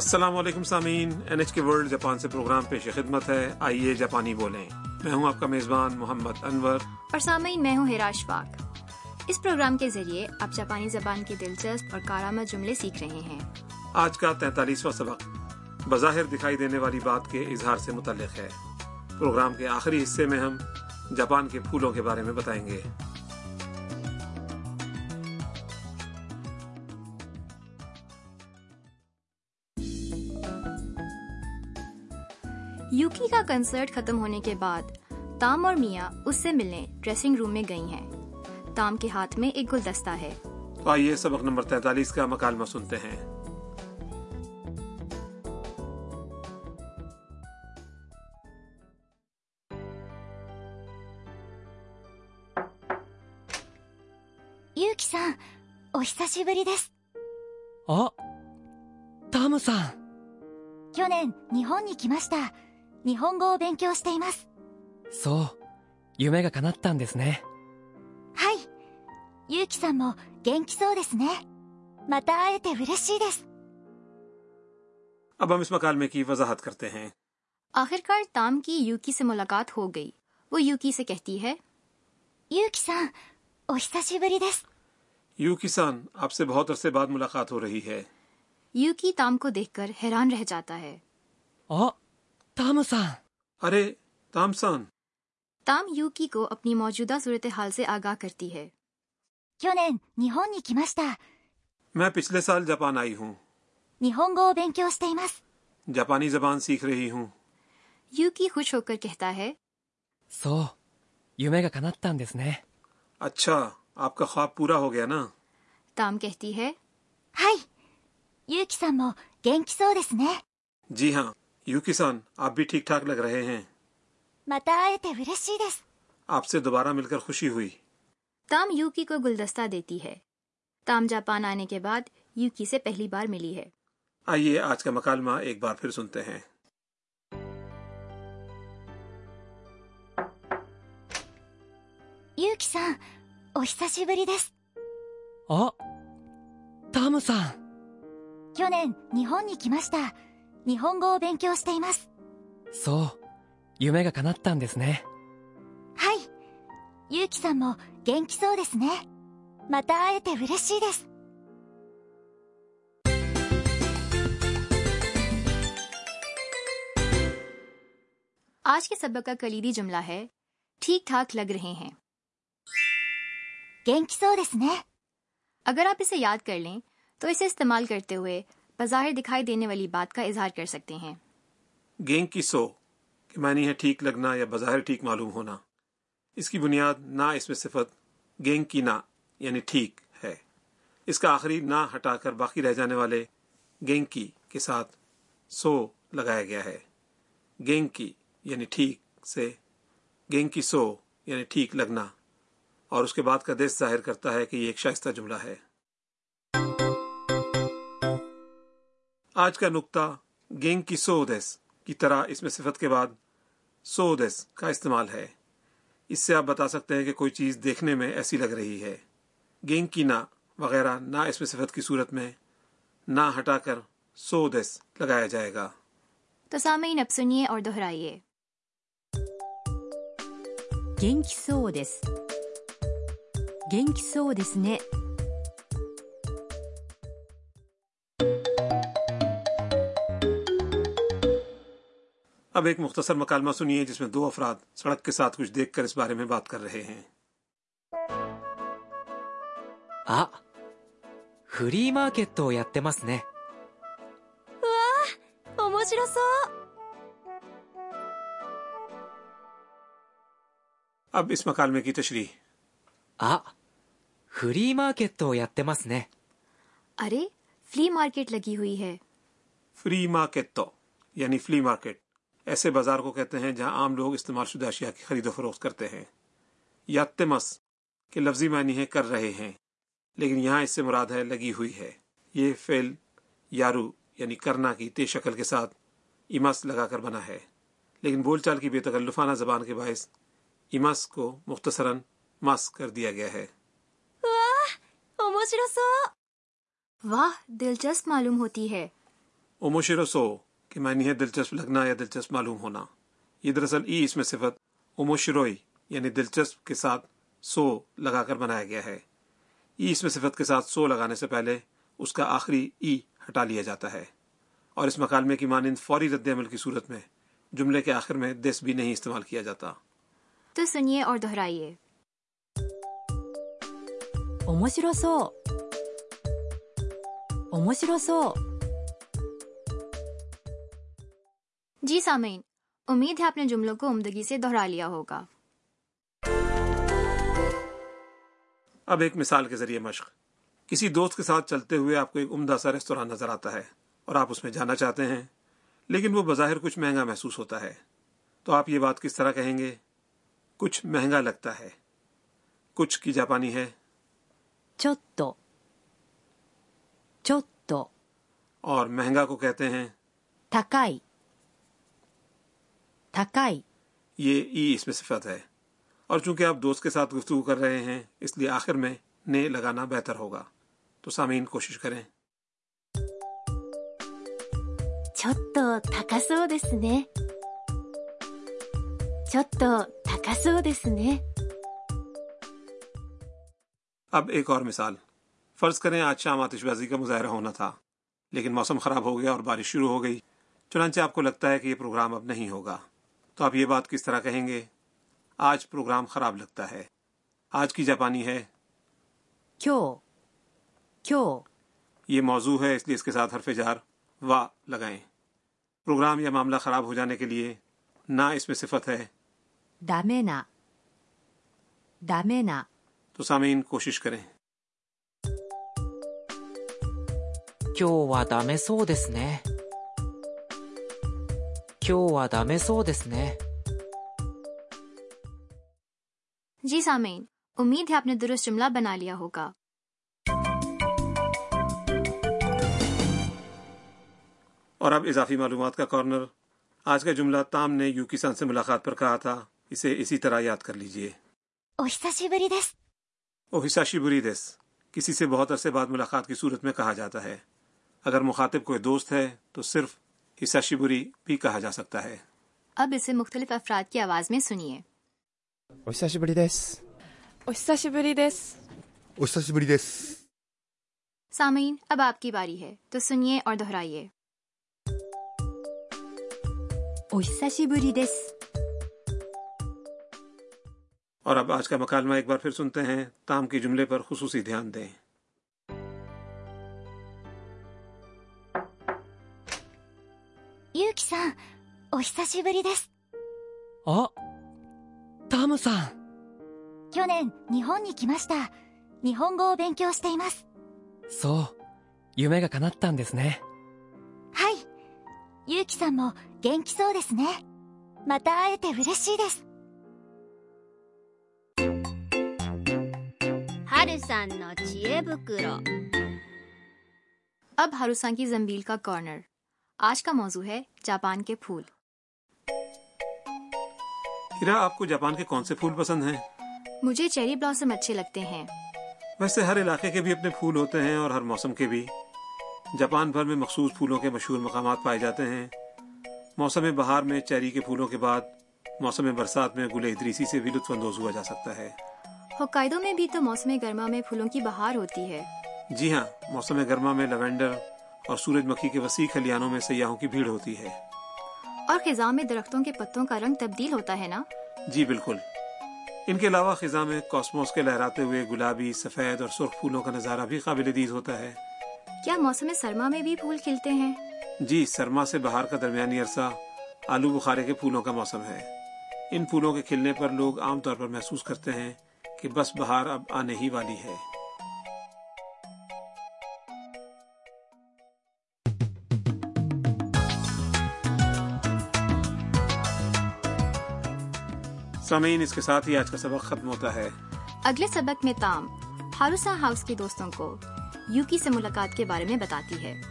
السلام علیکم سامعین۔ N H K world Japan سے پروگرام پیش خدمت ہے۔ آئیے جاپانی بولیں۔ میں ہوں آپ کا میزبان محمد انور۔ اور سامعین میں ہوں ہراش پاک اس پروگرام کے ذریعے آپ جاپانی زبان کے دلچسپ اور کارآمد جملے سیکھ رہے ہیں۔ آج کا تینتالیسواں سبق۔ بظاہر دکھائی دینے والی بات کے اظہار سے متعلق ہے۔ پروگرام کے آخری حصے میں ہم جاپان کے پھولوں کے بارے میں بتائیں گے۔ یوکی کا کنسرٹ ختم ہونے کے بعد تام اور میاں اس سے ملنے ڈریسنگ روم میں گئی ہیں تام کے ہاتھ میں ایک گلدستہ ہے تو آئیے سبق نمبر تینتالیس کا مکالمہ سنتے ہیں ゆうきさんお久しぶりですあタムさん去年日本に来ました 日本語を勉強していますそう夢が叶ったんですねはいゆうきさんも元気そうですねまた会えて嬉しいです اب ہم اس مکالمے کی وضاحت کرتے ہیں آخرکار تام کی یوکی سے ملاقات ہو گئی وہ یوکی سے کہتی ہے ゆうきさんお久しぶりです یو کسان آپ سے بہت عرصے بعد ملاقات ہو رہی ہے یوکی تام کو دیکھ کر حیران رہ جاتا ہے あ タムさん ارے تامسان تام یوکی کو اپنی موجودہ صورتحال سے آگاہ کرتی ہے 去年日本に来ました میں پچھلے سال جاپان آئی ہوں 日本語を勉強しています جاپانی زبان سیکھ رہی ہوں یوکی خوش ہو کر کہتا ہے そう夢が叶ったんですね اچھا آپ کا خواب پورا ہو گیا نا تام کہتی ہے はいゆうきさんも元気そうですね جی ہاں یو کسان آپ بھی ٹھیک ٹھاک لگ رہے ہیں また会えて嬉しいです آپ سے دوبارہ مل کر خوشی ہوئی تام یوکی کو گلدستہ دیتی ہے تام جاپان آنے کے بعد یوکی سے پہلی بار ملی ہے آئیے آج کا مکالمہ ایک بار پھر سنتے ہیں ゆうきさんお久しぶりです あタムさん 去年日本に来ました 日本語を勉強しています そう夢が叶ったんですね はいゆうきさんも元気そうですねまた会えて嬉しいです آج کے سبق کا کلیدی جملہ ہے ٹھیک ٹھاک لگ رہے ہیں 元気そうですね اگر آپ اسے یاد کر لیں تو اسے استعمال کرتے ہوئے بظاہر دکھائی دینے والی بات کا اظہار کر سکتے ہیں۔ گینگ کی سو کہ معنی ہے ٹھیک لگنا یا بظاہر ٹھیک معلوم ہونا۔ اس کی بنیاد نہ اس میں صفت گینگ کی نہ یعنی ٹھیک ہے۔ اس کا آخری نہ ہٹا کر باقی رہ جانے والے گینگ کی کے ساتھ سو لگایا گیا ہے۔ گینگ کی یعنی ٹھیک سے۔ گینگ کی سو یعنی ٹھیک لگنا۔ اور اس کے بعد کا دیش ظاہر کرتا ہے کہ یہ ایک شائستہ جملہ ہے۔ آج کا نقطہ گینگ کی سو دس کی طرح اس میں صفت کے بعد سو دس کا استعمال ہے۔ اس سے آپ بتا سکتے ہیں کہ کوئی چیز دیکھنے میں ایسی لگ رہی ہے۔ گینگ کی نہ وغیرہ نہ اس میں صفت کی صورت میں نہ ہٹا کر سو دس لگایا جائے گا۔ تو سامعین اب سنیے اور دہرائیے۔ گینگ سو دس گینگ سو دس نے اب ایک مختصر مکالمہ سنیے جس میں دو افراد سڑک کے ساتھ کچھ دیکھ کر اس بارے میں بات کر رہے ہیں۔ فری مارکیٹ نے۔ اب اس مکالمے کی تشریح۔ آ, فری مارکیٹ یا ارے فلی مارکیٹ لگی ہوئی ہے۔ فری مارکیٹ تو یعنی فلی مارکیٹ۔ ایسے بازار کو کہتے ہیں جہاں عام لوگ استعمال شدہ اشیاء کی خرید و فروخت کرتے ہیں۔ یا تمس کے لفظی معنی ہے کر رہے ہیں لیکن یہاں اس سے مراد ہے لگی ہوئی ہے۔ یہ فعل یارو یعنی کرنا کی تیز شکل کے ساتھ امس لگا کر بنا ہے۔ لیکن بول چال کی بے تکلفانہ زبان کے باعث امس کو مختصراً مس کر دیا گیا ہے۔ واہ دلچسپ معلوم ہوتی ہے۔ اوموشیروسو کہ معنی ہے دلچسپ لگنا یا دلچسپ معلوم ہونا۔ یہ دراصل ای اس میں صفت اموشروئی یعنی دلچسپ کے ساتھ سو لگا کر بنایا گیا ہے۔ ای اس میں صفت کے ساتھ سو لگانے سے پہلے اس کا آخری ای ہٹا لیا جاتا ہے۔ اور اس مکالمے کی مانند فوری رد عمل کی صورت میں جملے کے آخر میں دس بھی نہیں استعمال کیا جاتا۔ تو سنیے اور دہرائیے۔ سو۔ سو۔ جی سامعین امید ہے آپ نے جملوں کو عمدگی سے دہرا لیا ہوگا۔ اب ایک مثال کے ذریعے مشق۔ کسی دوست کے ساتھ چلتے ہوئے آپ کو ایک عمدہ سا ریستوراں نظر آتا ہے اور آپ اس میں جانا چاہتے ہیں لیکن وہ بظاہر کچھ مہنگا محسوس ہوتا ہے۔ تو آپ یہ بات کس طرح کہیں گے؟ کچھ مہنگا لگتا ہے۔ کچھ کی جاپانی ہے؟ چوتو۔ چوتو۔ اور مہنگا کو کہتے ہیں؟ تھکائی۔ تھکائی۔ یہ ای اس میں صفت ہے۔ اور چونکہ آپ دوست کے ساتھ گفتگو کر رہے ہیں اس لیے آخر میں نے لگانا بہتر ہوگا۔ تو سامعین کوشش کریں۔ اب ایک اور مثال۔ فرض کریں آج شام آتش بازی کا مظاہرہ ہونا تھا لیکن موسم خراب ہو گیا اور بارش شروع ہو گئی۔ چنانچہ آپ کو لگتا ہے کہ یہ پروگرام اب نہیں ہوگا۔ تو آپ یہ بات کس طرح کہیں گے؟ آج پروگرام خراب لگتا ہے۔ آج کی جاپانی ہے۔ کیوں؟ کیوں؟ یہ موضوع ہے اس لیے اس کے ساتھ حرف جار وا لگائیں۔ پروگرام یا معاملہ خراب ہو جانے کے لیے نہ اس میں صفت ہے۔ ڈامینا ڈامینا تو سامعین کوشش کریں۔ سو اس نے۔ 今日はダメそうですね。جی امید ہے آپ نے درست جملہ بنا لیا ہوگا۔ اور اب اضافی معلومات کا کارنر آج کا جملہ تام نے یوکی سان سے ملاقات پر کہا تھا اسے اسی طرح یاد کر لیجیے اوہساشی بری دس کسی سے بہت عرصے بعد ملاقات کی صورت میں کہا جاتا ہے۔ اگر مخاطب کوئی دوست ہے تو صرف حصہ شبری بھی کہا جا سکتا ہے۔ اب اسے مختلف افراد کی آواز میں سنیے۔ سامعین اب آپ کی باری ہے تو سنیے اور دہرائیے۔ اور اب آج کا مکالمہ ایک بار پھر سنتے ہیں تام کے جملے پر خصوصی دھیان دیں۔ ゆうきさんお久しぶりですあタムさん去年日本に来ました日本語を勉強していますそう夢が叶ったんですねはいゆうきさんも元気そうですねまた会えて嬉しいですはるさんの知恵袋 اب ہارو زمبیل کا کارنر آج کا موضوع ہے جاپان کے پھول۔ آپ کو جاپان کے کون سے پھول پسند ہیں؟ مجھے چیری بلاسم اچھے لگتے ہیں۔ ویسے ہر علاقے کے بھی اپنے پھول ہوتے ہیں اور ہر موسم کے بھی۔ جاپان بھر میں مخصوص پھولوں کے مشہور مقامات پائے جاتے ہیں۔ موسم بہار میں چیری کے پھولوں کے بعد موسم برسات میں گلے ادریسی سے بھی لطف اندوز ہوا جا سکتا ہے۔ ہوکائدو میں بھی تو موسم گرما میں پھولوں کی بہار ہوتی ہے۔ جی ہاں موسم گرما میں لیونڈر اور سورج مکھی کے وسیع کھلیانوں میں سیاحوں کی بھیڑ ہوتی ہے۔ اور خزاں میں درختوں کے پتوں کا رنگ تبدیل ہوتا ہے نا؟ جی بالکل۔ ان کے علاوہ خزاں میں کاسموس کے لہراتے ہوئے گلابی سفید اور سرخ پھولوں کا نظارہ بھی قابل دید ہوتا ہے۔ کیا موسم سرما میں بھی پھول کھلتے ہیں؟ جی سرما سے بہار کا درمیانی عرصہ آلو بخارے کے پھولوں کا موسم ہے۔ ان پھولوں کے کھلنے پر لوگ عام طور پر محسوس کرتے ہیں کہ بس بہار اب آنے ہی والی ہے۔ سامعین، اس کے ساتھ ہی آج کا سبق ختم ہوتا ہے۔ اگلے سبق میں تام ہاروسا ہاؤس کے دوستوں کو یوکی سے ملاقات کے بارے میں بتاتی ہے۔